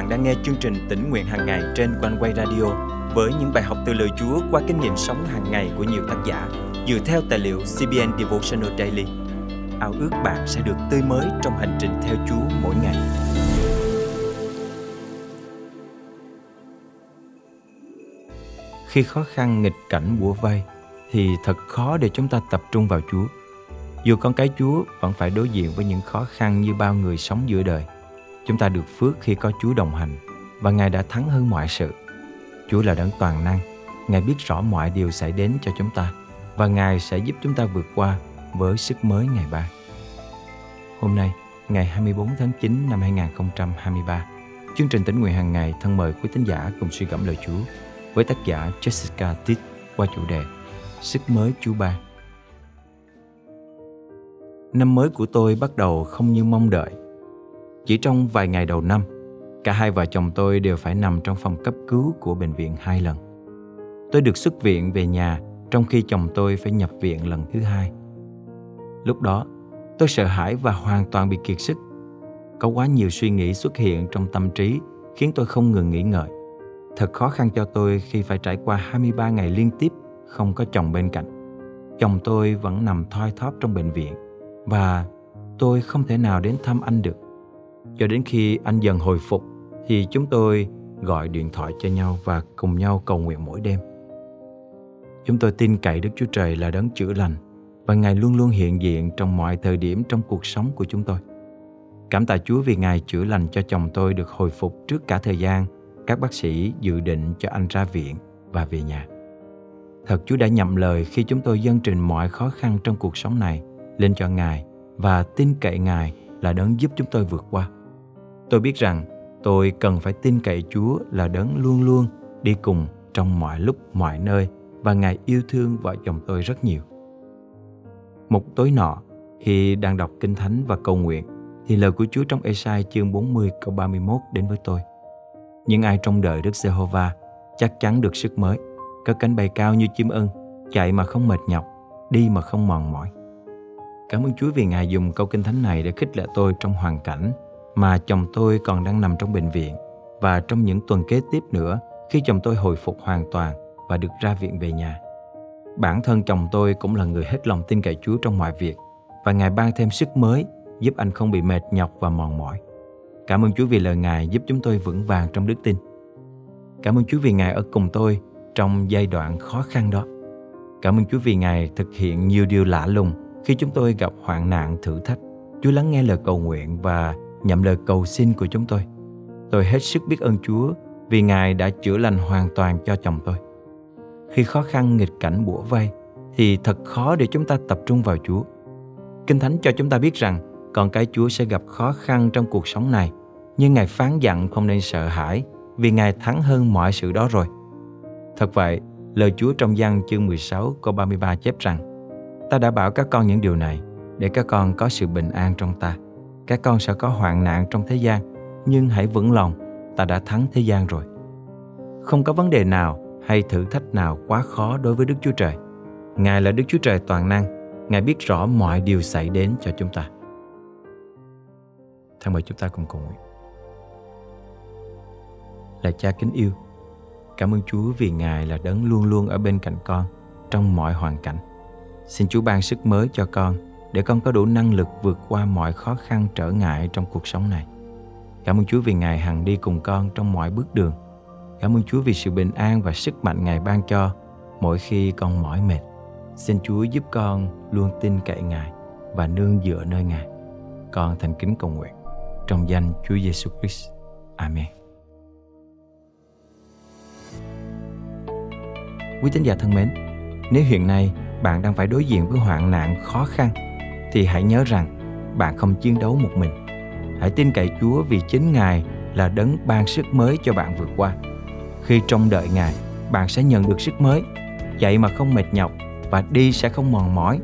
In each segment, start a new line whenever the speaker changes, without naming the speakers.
bạn đang nghe chương trình tỉnh nguyện hàng ngày trên quanh quay radio với những bài học từ lời Chúa qua kinh nghiệm sống hàng ngày của nhiều tác giả dựa theo tài liệu CBN Devotional Daily. Ao ước bạn sẽ được tươi mới trong hành trình theo Chúa mỗi ngày. Khi khó khăn nghịch cảnh bủa vây thì thật khó để chúng ta tập trung vào Chúa. Dù con cái Chúa vẫn phải đối diện với những khó khăn như bao người sống giữa đời. Chúng ta được phước khi có Chúa đồng hành và Ngài đã thắng hơn mọi sự. Chúa là đấng toàn năng, Ngài biết rõ mọi điều xảy đến cho chúng ta và Ngài sẽ giúp chúng ta vượt qua với sức mới ngày ba. Hôm nay, ngày 24 tháng 9 năm 2023, chương trình tỉnh nguyện hàng ngày thân mời quý tín giả cùng suy gẫm lời Chúa với tác giả Jessica Titt qua chủ đề Sức mới Chúa ban. Năm mới của tôi bắt đầu không như mong đợi. Chỉ trong vài ngày đầu năm, Cả hai vợ chồng tôi đều phải nằm trong phòng cấp cứu của bệnh viện hai lần. Tôi được xuất viện về nhà trong khi chồng tôi phải nhập viện lần thứ hai. Lúc đó, tôi sợ hãi và hoàn toàn bị kiệt sức. Có quá nhiều suy nghĩ xuất hiện trong tâm trí khiến tôi không ngừng nghĩ ngợi. Thật khó khăn cho tôi khi phải trải qua 23 ngày liên tiếp không có chồng bên cạnh. Chồng tôi vẫn nằm thoi thóp trong bệnh viện và tôi không thể nào đến thăm anh được. Cho đến khi anh dần hồi phục thì chúng tôi gọi điện thoại cho nhau và cùng nhau cầu nguyện mỗi đêm. Chúng tôi tin cậy Đức Chúa Trời là đấng chữa lành và Ngài luôn luôn hiện diện trong mọi thời điểm trong cuộc sống của chúng tôi. Cảm tạ Chúa vì Ngài chữa lành cho chồng tôi được hồi phục trước cả thời gian các bác sĩ dự định cho anh ra viện và về nhà. Thật Chúa đã nhậm lời khi chúng tôi dâng trình mọi khó khăn trong cuộc sống này lên cho Ngài và tin cậy Ngài là đấng giúp chúng tôi vượt qua. Tôi biết rằng tôi cần phải tin cậy Chúa là đấng luôn luôn đi cùng trong mọi lúc mọi nơi và Ngài yêu thương vợ chồng tôi rất nhiều. Một tối nọ, khi đang đọc Kinh Thánh và cầu nguyện, thì lời của Chúa trong Esai chương 40 câu 31 đến với tôi. Những ai trong đời Đức Giê-hô-va chắc chắn được sức mới, có cánh bay cao như chim ưng, chạy mà không mệt nhọc, đi mà không mòn mỏi. Cảm ơn Chúa vì Ngài dùng câu kinh thánh này để khích lệ tôi trong hoàn cảnh mà chồng tôi còn đang nằm trong bệnh viện và trong những tuần kế tiếp nữa, khi chồng tôi hồi phục hoàn toàn và được ra viện về nhà. Bản thân chồng tôi cũng là người hết lòng tin cậy Chúa trong mọi việc và Ngài ban thêm sức mới, giúp anh không bị mệt nhọc và mòn mỏi. Cảm ơn Chúa vì lời Ngài giúp chúng tôi vững vàng trong đức tin. Cảm ơn Chúa vì Ngài ở cùng tôi trong giai đoạn khó khăn đó. Cảm ơn Chúa vì Ngài thực hiện nhiều điều lạ lùng khi chúng tôi gặp hoạn nạn thử thách. Chúa lắng nghe lời cầu nguyện và nhậm lời cầu xin của chúng tôi. Tôi hết sức biết ơn Chúa vì Ngài đã chữa lành hoàn toàn cho chồng tôi. Khi khó khăn nghịch cảnh bủa vây thì thật khó để chúng ta tập trung vào Chúa. Kinh Thánh cho chúng ta biết rằng con cái Chúa sẽ gặp khó khăn trong cuộc sống này, nhưng Ngài phán dặn không nên sợ hãi vì Ngài thắng hơn mọi sự đó rồi. Thật vậy, lời Chúa trong gian chương 16 câu 33 chép rằng Ta đã bảo các con những điều này để các con có sự bình an trong ta các con sẽ có hoạn nạn trong thế gian, nhưng hãy vững lòng, ta đã thắng thế gian rồi. Không có vấn đề nào hay thử thách nào quá khó đối với đức chúa trời. Ngài là đức chúa trời toàn năng, ngài biết rõ mọi điều xảy đến cho chúng ta. Thân mời chúng ta cùng cầu nguyện. Là cha kính yêu, cảm ơn chúa vì ngài là đấng luôn luôn ở bên cạnh con trong mọi hoàn cảnh. Xin chúa ban sức mới cho con để con có đủ năng lực vượt qua mọi khó khăn trở ngại trong cuộc sống này. Cảm ơn Chúa vì Ngài hằng đi cùng con trong mọi bước đường. Cảm ơn Chúa vì sự bình an và sức mạnh Ngài ban cho mỗi khi con mỏi mệt. Xin Chúa giúp con luôn tin cậy Ngài và nương dựa nơi Ngài. Con thành kính cầu nguyện trong danh Chúa Giêsu Christ. Amen. Quý tín giả thân mến, nếu hiện nay bạn đang phải đối diện với hoạn nạn khó khăn thì hãy nhớ rằng bạn không chiến đấu một mình. Hãy tin cậy Chúa vì chính Ngài là đấng ban sức mới cho bạn vượt qua. Khi trông đợi Ngài, bạn sẽ nhận được sức mới, chạy mà không mệt nhọc và đi sẽ không mòn mỏi.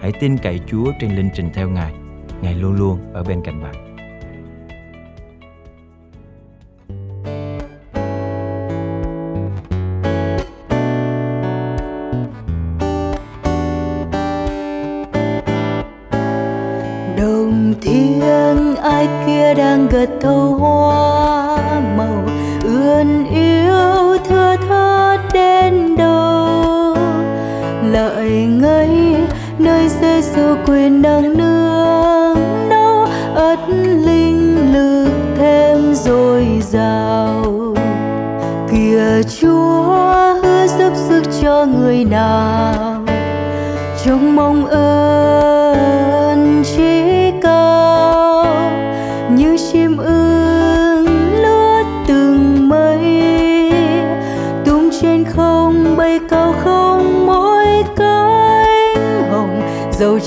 Hãy tin cậy Chúa trên linh trình theo Ngài. Ngài luôn luôn ở bên cạnh bạn.
Thiên ai kia đang gật thâu hoa?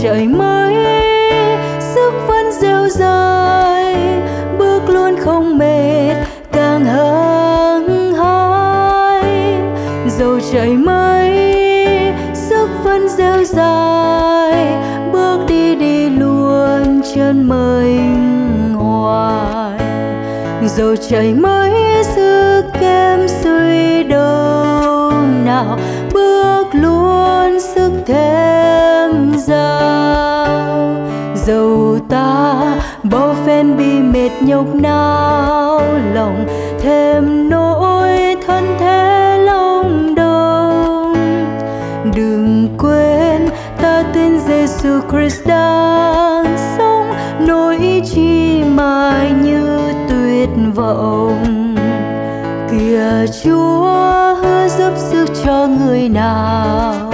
trời mới, sức vẫn dẻo dài bước luôn không mệt, càng hăng hái. Dầu trời mới, sức vẫn dẻo dài bước đi đi luôn chân mình hoài. Dầu trời mới, sức kem suy đâu nào, bước luôn sức thêm giờ. Bao bị mệt nhọc nao, lòng thêm nỗi thân thế lòng đông đừng quên, ta tin Giêsu Christ đang sống, nỗi chi mài như tuyệt vọng. Kìa Chúa, hứa giúp sức cho người nào.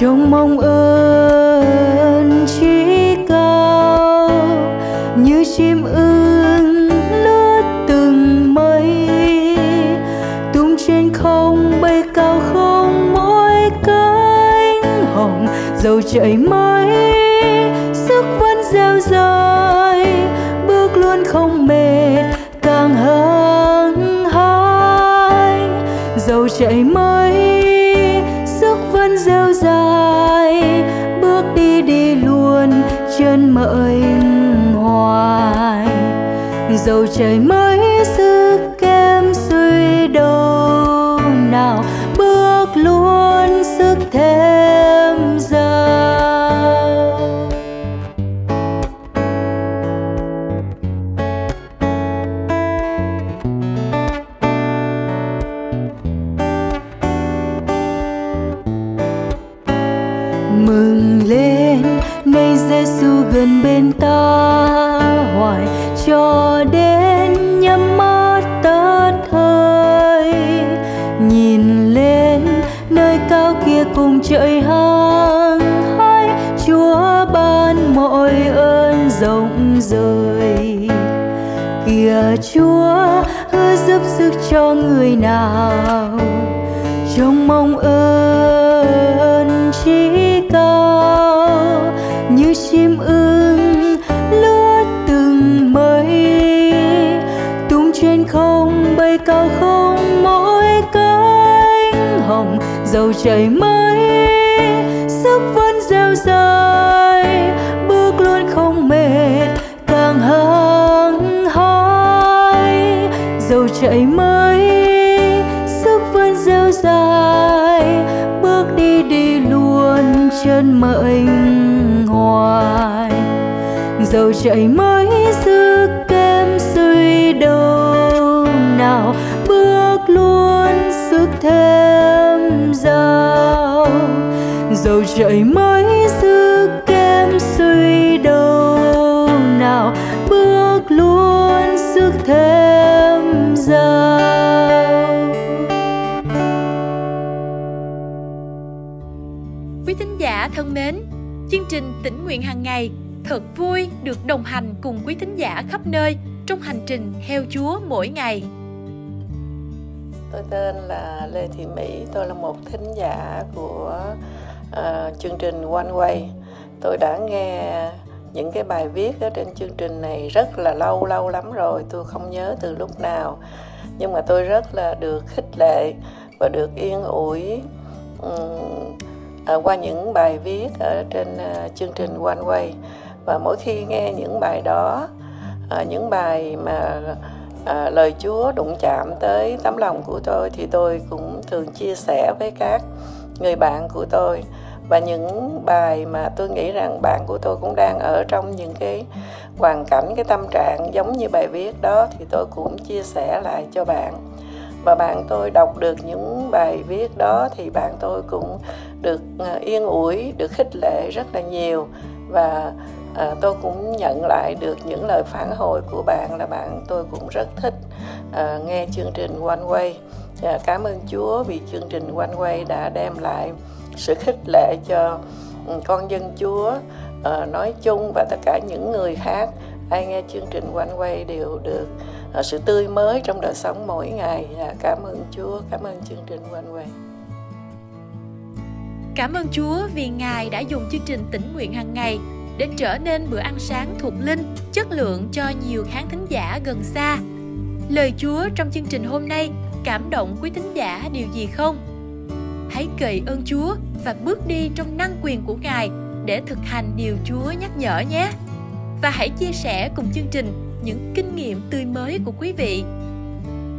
Trong mong ơn chạy mãi sức vẫn dẻo dài bước luôn không mệt, càng hăng hái. Dầu chạy mãi sức vẫn dẻo dài, bước đi đi luôn chân mệnh hoài dầu trời mới, sức Giêsu gần bên ta, hoài cho đến nhắm mắt tất hơi nhìn lên nơi cao kia cùng trời hăng hái, Chúa ban mọi ơn rộng rời. Kìa Chúa, hứa giúp sức cho người nào trong mong ơn chi chim ưng lướt từng mây. Tung trên không bay cao không, mỗi cánh hồng dầu chảy mây. Trời mới dư kem suy đâu nào. Bước luôn sức thêm dao. Dầu trời mới dư kem suy đâu nào. Bước luôn sức thêm dao.
Quý thính giả thân mến, chương trình tỉnh nguyện hàng ngày thật vui được đồng hành cùng quý thính giả khắp nơi trong hành trình theo Chúa mỗi ngày.
Tôi tên là Lê Thị Mỹ, tôi là một thính giả của uh, chương trình One Way. Tôi đã nghe những cái bài viết ở trên chương trình này rất là lâu lâu lắm rồi, tôi không nhớ từ lúc nào. Nhưng mà tôi rất là được khích lệ và được yên ủi um, uh, qua những bài viết ở trên uh, chương trình One Way. Và mỗi khi nghe những bài đó, à, những bài mà à, lời Chúa đụng chạm tới tấm lòng của tôi thì tôi cũng thường chia sẻ với các người bạn của tôi. Và những bài mà tôi nghĩ rằng bạn của tôi cũng đang ở trong những cái hoàn cảnh cái tâm trạng giống như bài viết đó thì tôi cũng chia sẻ lại cho bạn. Và bạn tôi đọc được những bài viết đó thì bạn tôi cũng được à, yên ủi được khích lệ rất là nhiều. Và à, tôi cũng nhận lại được những lời phản hồi của bạn là bạn tôi cũng rất thích à, nghe chương trình One Way. À, cảm ơn Chúa vì chương trình One Way đã đem lại sự khích lệ cho ừ, con dân Chúa. À, nói chung và tất cả những người khác ai nghe chương trình One Way đều được à, sự tươi mới trong đời sống mỗi ngày. À, cảm ơn Chúa cảm ơn chương trình One Way.
Cảm ơn Chúa vì Ngài đã dùng chương trình tỉnh nguyện hàng ngày để trở nên bữa ăn sáng thuộc linh, chất lượng cho nhiều khán thính giả gần xa. Lời Chúa trong chương trình hôm nay cảm động quý thính giả điều gì không? Hãy cậy ơn Chúa và bước đi trong năng quyền của Ngài để thực hành điều Chúa nhắc nhở nhé. và hãy chia sẻ cùng chương trình những kinh nghiệm tươi mới của quý vị.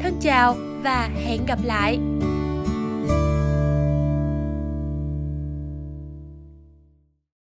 Thân chào và hẹn gặp lại.